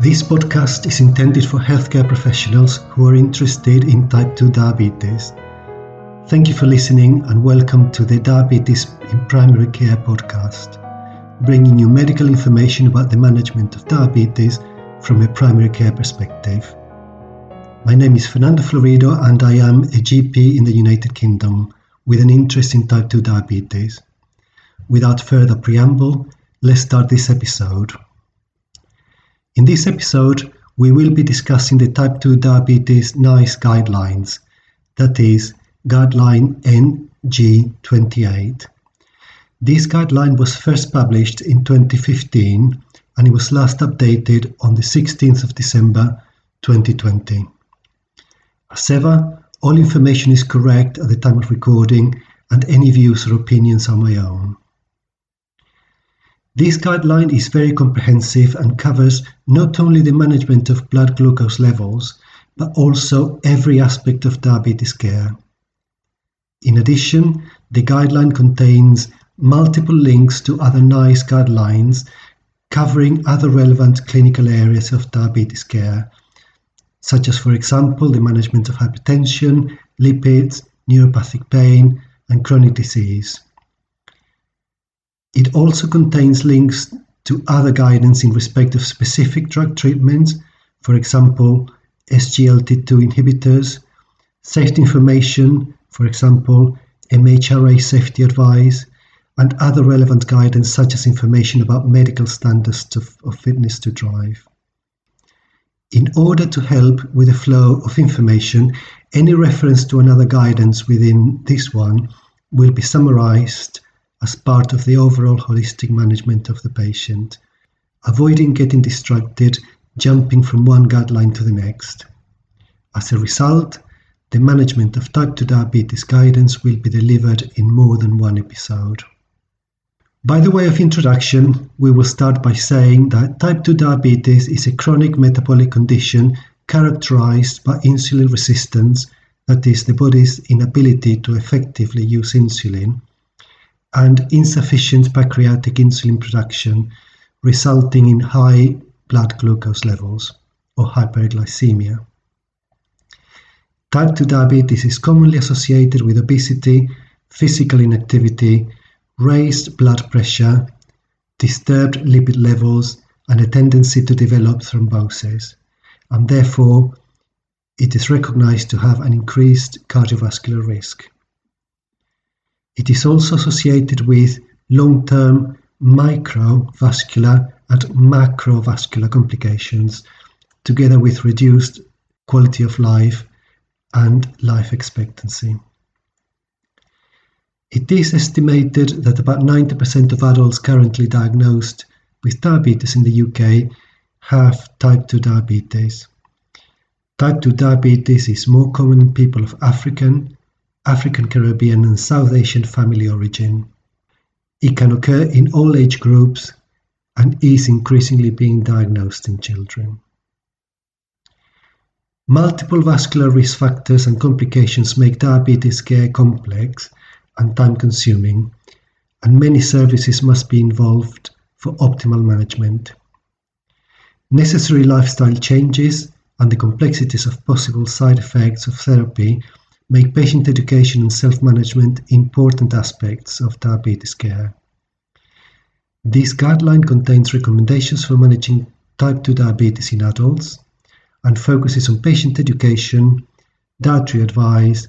This podcast is intended for healthcare professionals who are interested in type 2 diabetes. Thank you for listening and welcome to the Diabetes in Primary Care podcast, bringing you medical information about the management of diabetes from a primary care perspective. My name is Fernando Florido and I am a GP in the United Kingdom with an interest in type 2 diabetes. Without further preamble, let's start this episode. In this episode, we will be discussing the type 2 diabetes NICE guidelines, that is, guideline NG28. This guideline was first published in 2015 and it was last updated on the 16th of December 2020. As ever, all information is correct at the time of recording and any views or opinions are my own. This guideline is very comprehensive and covers not only the management of blood glucose levels, but also every aspect of diabetes care. In addition, the guideline contains multiple links to other NICE guidelines covering other relevant clinical areas of diabetes care, such as, for example, the management of hypertension, lipids, neuropathic pain, and chronic disease. It also contains links to other guidance in respect of specific drug treatments, for example, SGLT2 inhibitors, safety information, for example, MHRA safety advice, and other relevant guidance such as information about medical standards of fitness to drive. In order to help with the flow of information, any reference to another guidance within this one will be summarized as part of the overall holistic management of the patient, avoiding getting distracted jumping from one guideline to the next. As a result, the management of type 2 diabetes guidance will be delivered in more than one episode. By the way of introduction, we will start by saying that type 2 diabetes is a chronic metabolic condition characterized by insulin resistance, that is, the body's inability to effectively use insulin, and insufficient pancreatic insulin production, resulting in high blood glucose levels or hyperglycemia. Type 2 diabetes is commonly associated with obesity, physical inactivity, raised blood pressure, disturbed lipid levels, and a tendency to develop thrombosis, and therefore it is recognized to have an increased cardiovascular risk. It is also associated with long-term microvascular and macrovascular complications, together with reduced quality of life and life expectancy. It is estimated that about 90% of adults currently diagnosed with diabetes in the UK have type 2 diabetes. Type 2 diabetes is more common in people of African, African Caribbean and South Asian family origin. It can occur in all age groups and is increasingly being diagnosed in children. Multiple vascular risk factors and complications make diabetes care complex and time consuming, and many services must be involved for optimal management. Necessary lifestyle changes and the complexities of possible side effects of therapy make patient education and self-management important aspects of diabetes care. This guideline contains recommendations for managing type 2 diabetes in adults and focuses on patient education, dietary advice,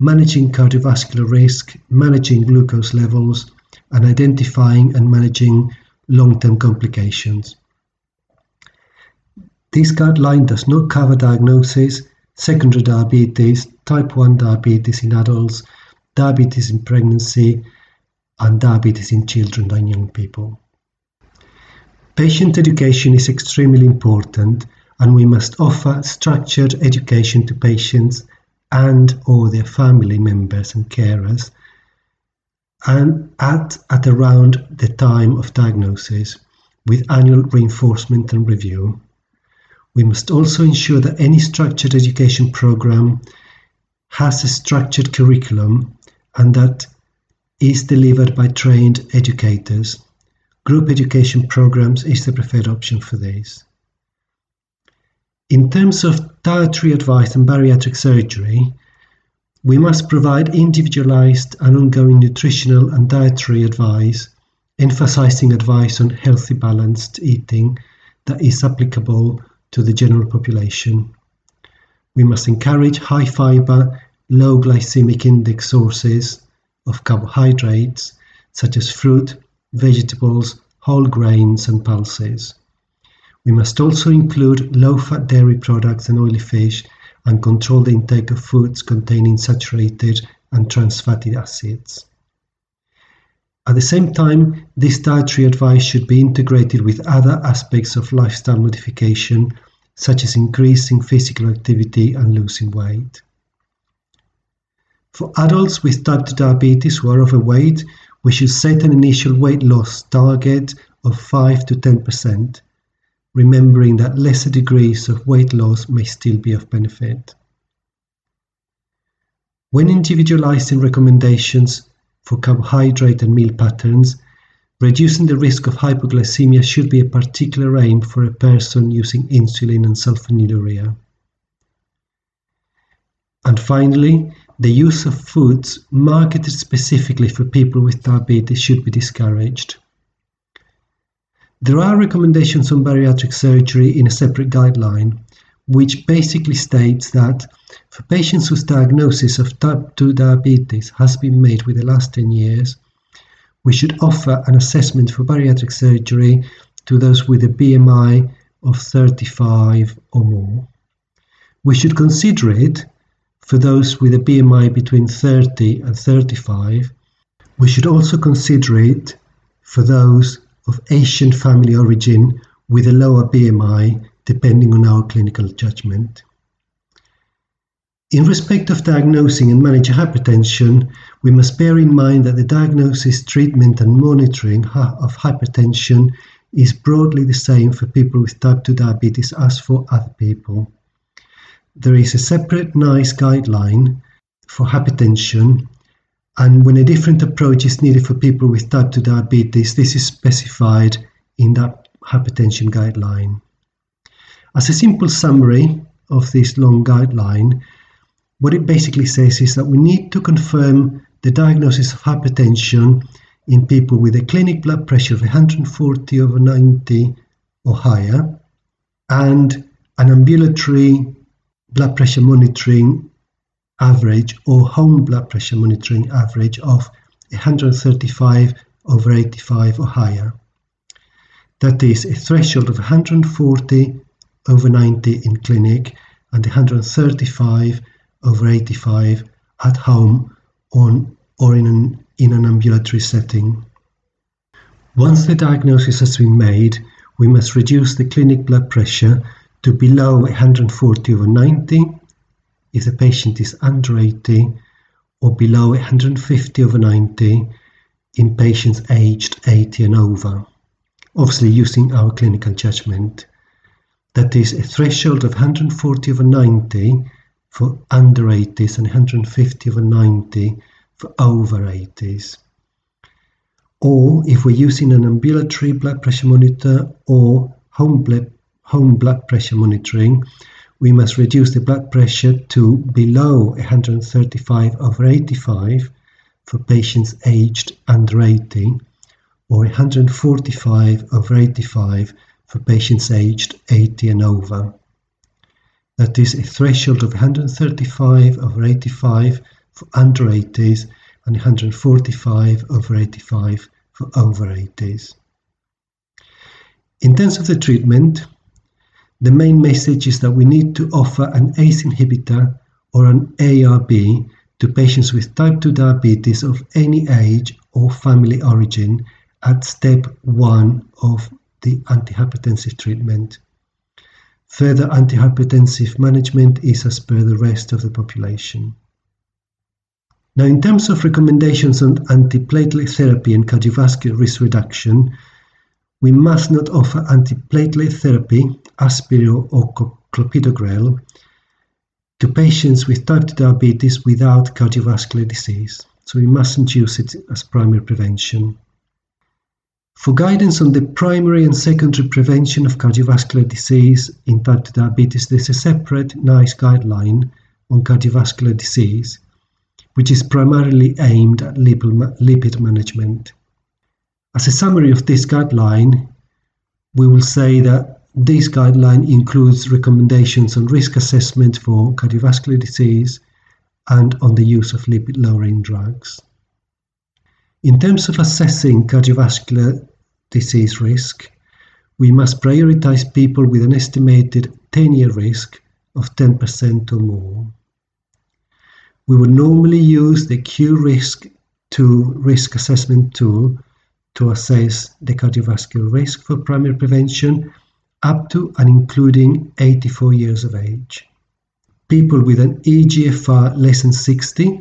managing cardiovascular risk, managing glucose levels, and identifying and managing long-term complications. This guideline does not cover diagnosis, secondary diabetes, type 1 diabetes in adults, diabetes in pregnancy, and diabetes in children and young people. Patient education is extremely important and we must offer structured education to patients and or their family members and carers and at, at around the time of diagnosis with annual reinforcement and review we must also ensure that any structured education program has a structured curriculum and that is delivered by trained educators. Group education programs is the preferred option for this. In terms of dietary advice and bariatric surgery, we must provide individualized and ongoing nutritional and dietary advice, emphasizing advice on healthy, balanced eating that is applicable to the general population. We must encourage high fiber, low glycemic index sources of carbohydrates, such as fruit, vegetables, whole grains, and pulses. We must also include low-fat dairy products and oily fish and control the intake of foods containing saturated and trans fatty acids. At the same time, this dietary advice should be integrated with other aspects of lifestyle modification, such as increasing physical activity and losing weight. For adults with type 2 diabetes who are overweight, we should set an initial weight loss target of 5 to 10% remembering that lesser degrees of weight loss may still be of benefit. When individualizing recommendations for carbohydrate and meal patterns, reducing the risk of hypoglycemia should be a particular aim for a person using insulin and sulfonylurea. And finally, the use of foods marketed specifically for people with diabetes should be discouraged. There are recommendations on bariatric surgery in a separate guideline, which basically states that for patients whose diagnosis of type 2 diabetes has been made within the last 10 years, we should offer an assessment for bariatric surgery to those with a BMI of 35 or more. We should consider it for those with a BMI between 30 and 35. We should also consider it for those of Asian family origin with a lower BMI, depending on our clinical judgment. In respect of diagnosing and managing hypertension, we must bear in mind that the diagnosis, treatment, and monitoring of hypertension is broadly the same for people with type 2 diabetes as for other people. There is a separate NICE guideline for hypertension and when a different approach is needed for people with type 2 diabetes, this is specified in that hypertension guideline. As a simple summary of this long guideline, what it basically says is that we need to confirm the diagnosis of hypertension in people with a clinic blood pressure of 140 over 90 or higher and an ambulatory blood pressure monitoring average or home blood pressure monitoring average of 135 over 85 or higher. That is a threshold of 140 over 90 in clinic and 135 over 85 at home on, or in an, in an ambulatory setting. Once the diagnosis has been made, we must reduce the clinic blood pressure to below 140 over 90 if the patient is under 80 or below 150 over 90 in patients aged 80 and over, obviously using our clinical judgment. That is a threshold of 140 over 90 for under 80s and 150 over 90 for over 80s. Or if we're using an ambulatory blood pressure monitor or home blood, home blood pressure monitoring, we must reduce the blood pressure to below 135 over 85 for patients aged under 80 or 145 over 85 for patients aged 80 and over. That is a threshold of 135 over 85 for under 80s and 145 over 85 for over 80s. In terms of the treatment, the main message is that we need to offer an ACE inhibitor or an ARB to patients with type 2 diabetes of any age or family origin at step 1 of the antihypertensive treatment. Further antihypertensive management is as per the rest of the population. Now, in terms of recommendations on antiplatelet therapy and cardiovascular risk reduction, we must not offer antiplatelet therapy, aspirin or clopidogrel, to patients with type 2 diabetes without cardiovascular disease, so we mustn't use it as primary prevention. For guidance on the primary and secondary prevention of cardiovascular disease in type 2 diabetes, there's a separate NICE guideline on cardiovascular disease, which is primarily aimed at lipid management. As a summary of this guideline, we will say that this guideline includes recommendations on risk assessment for cardiovascular disease and on the use of lipid lowering drugs. In terms of assessing cardiovascular disease risk, we must prioritize people with an estimated 10 year risk of 10% or more. We would normally use the Q risk 2 risk assessment tool to assess the cardiovascular risk for primary prevention up to and including 84 years of age. People with an EGFR less than 60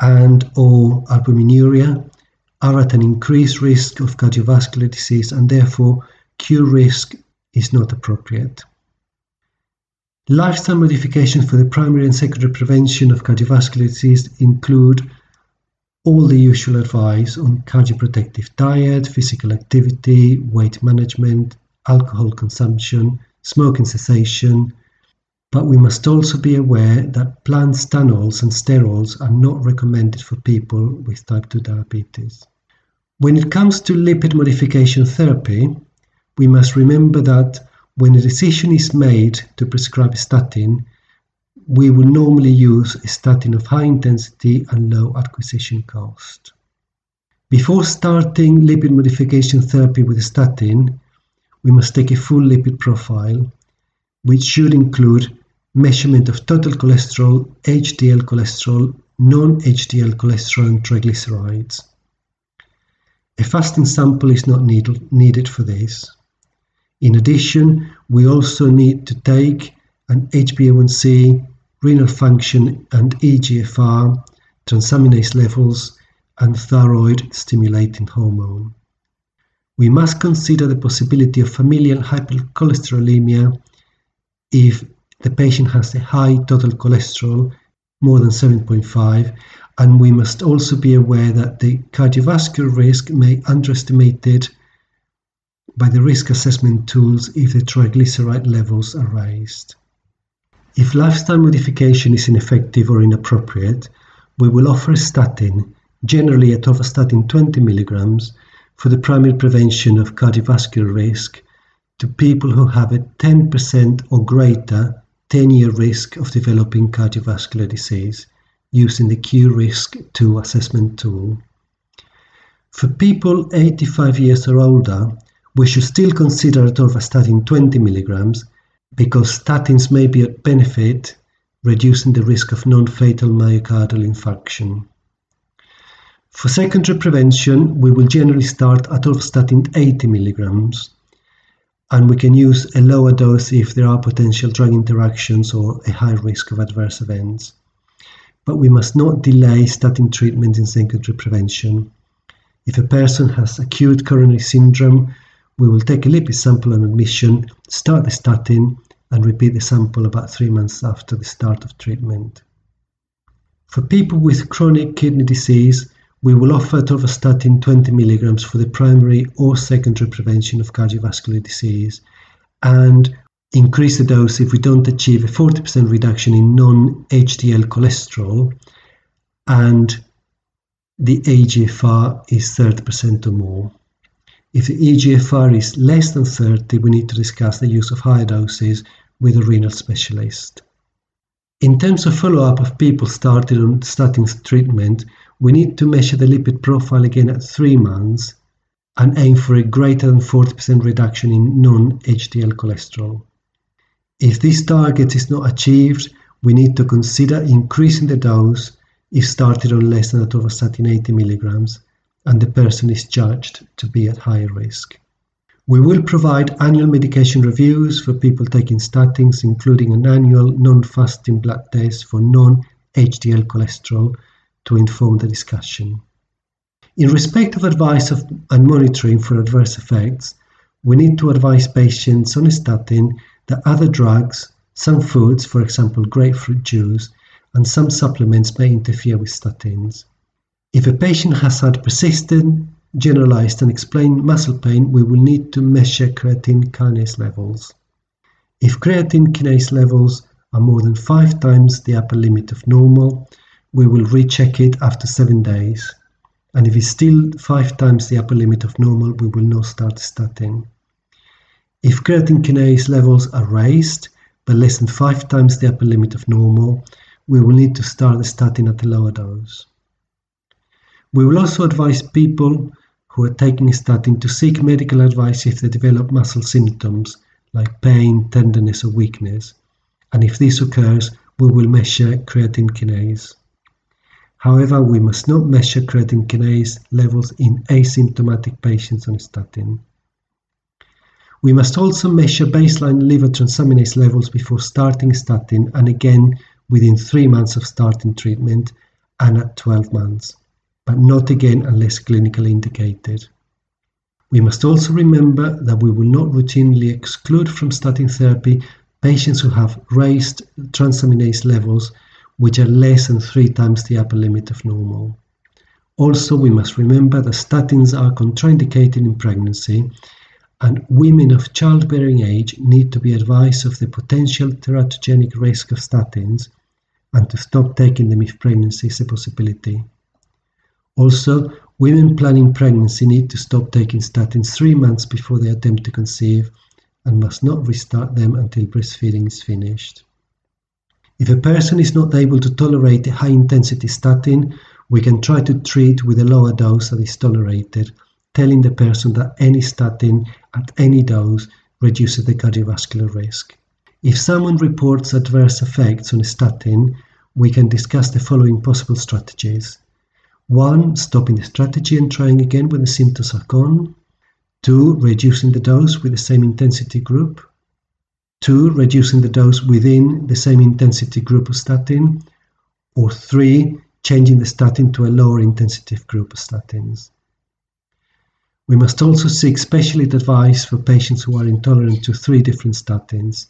and or albuminuria are at an increased risk of cardiovascular disease and therefore Q risk is not appropriate. Lifestyle modifications for the primary and secondary prevention of cardiovascular disease include all the usual advice on cardioprotective diet, physical activity, weight management, alcohol consumption, smoking cessation, but we must also be aware that plant stanols and sterols are not recommended for people with type 2 diabetes. When it comes to lipid modification therapy, we must remember that when a decision is made to prescribe statin, we will normally use a statin of high intensity and low acquisition cost. Before starting lipid modification therapy with a statin, we must take a full lipid profile, which should include measurement of total cholesterol, HDL cholesterol, non-HDL cholesterol, and triglycerides. A fasting sample is not need, needed for this. In addition, we also need to take an HbA1c, renal function, and EGFR, transaminase levels, and thyroid stimulating hormone. We must consider the possibility of familial hypercholesterolemia if the patient has a high total cholesterol, more than 7.5, and we must also be aware that the cardiovascular risk may be underestimated by the risk assessment tools if the triglyceride levels are raised. If lifestyle modification is ineffective or inappropriate, we will offer a statin, generally atorvastatin 20 milligrams, for the primary prevention of cardiovascular risk to people who have a 10% or greater 10 year risk of developing cardiovascular disease using the Q risk 2 assessment tool. For people 85 years or older, we should still consider atorvastatin 20 milligrams because statins may be at benefit reducing the risk of non-fatal myocardial infarction. For secondary prevention, we will generally start atorvastatin 80 milligrams, and we can use a lower dose if there are potential drug interactions or a high risk of adverse events. But we must not delay statin treatment in secondary prevention. If a person has acute coronary syndrome, we will take a lipid sample on admission, start the statin, and repeat the sample about three months after the start of treatment. For people with chronic kidney disease, we will offer atorvastatin 20 milligrams for the primary or secondary prevention of cardiovascular disease and increase the dose if we don't achieve a 40% reduction in non-HDL cholesterol and the EGFR is 30% or more. If the EGFR is less than 30, we need to discuss the use of higher doses with a renal specialist. In terms of follow-up of people started on statin treatment, we need to measure the lipid profile again at three months and aim for a greater than 40% reduction in non-HDL cholesterol. If this target is not achieved, we need to consider increasing the dose if started on less than atorvastatin 80 milligrams and the person is judged to be at higher risk. We will provide annual medication reviews for people taking statins, including an annual non-fasting blood test for non-HDL cholesterol to inform the discussion. In respect of advice of, and monitoring for adverse effects, we need to advise patients on a statin that other drugs, some foods, for example grapefruit juice, and some supplements may interfere with statins. If a patient has had persistent generalized and explained muscle pain, we will need to measure creatine kinase levels. If creatine kinase levels are more than five times the upper limit of normal, we will recheck it after seven days. And if it's still five times the upper limit of normal, we will not start statin. If creatine kinase levels are raised, but less than five times the upper limit of normal, we will need to start the statin at a lower dose. We will also advise people who are taking statin to seek medical advice if they develop muscle symptoms like pain, tenderness, or weakness. And if this occurs, we will measure creatine kinase. However, we must not measure creatine kinase levels in asymptomatic patients on statin. We must also measure baseline liver transaminase levels before starting statin and again within three months of starting treatment and at 12 months, but not again unless clinically indicated. We must also remember that we will not routinely exclude from statin therapy patients who have raised transaminase levels which are less than three times the upper limit of normal. Also, we must remember that statins are contraindicated in pregnancy and women of childbearing age need to be advised of the potential teratogenic risk of statins and to stop taking them if pregnancy is a possibility. Also, women planning pregnancy need to stop taking statins three months before they attempt to conceive and must not restart them until breastfeeding is finished. If a person is not able to tolerate a high intensity statin, we can try to treat with a lower dose that is tolerated telling the person that any statin at any dose reduces the cardiovascular risk. If someone reports adverse effects on a statin, we can discuss the following possible strategies. One, stopping the strategy and trying again when the symptoms are gone. Two, reducing the dose with the same intensity group. Two, reducing the dose within the same intensity group of statin. Or three, changing the statin to a lower intensity group of statins. We must also seek specialist advice for patients who are intolerant to three different statins.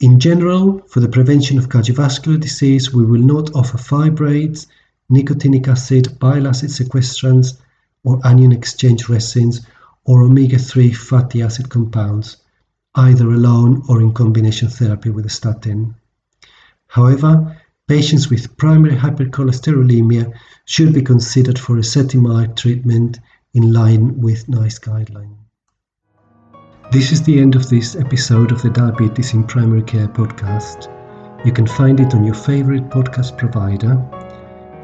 In general, for the prevention of cardiovascular disease, we will not offer fibrates, nicotinic acid, bile acid sequestrants, or anion exchange resins, or omega 3 fatty acid compounds, either alone or in combination therapy with a statin. However, patients with primary hypercholesterolemia should be considered for ezetimibe treatment in line with NICE guideline. This is the end of this episode of the Diabetes in Primary Care podcast. You can find it on your favorite podcast provider,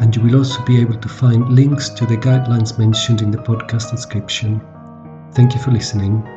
and you will also be able to find links to the guidelines mentioned in the podcast description. Thank you for listening.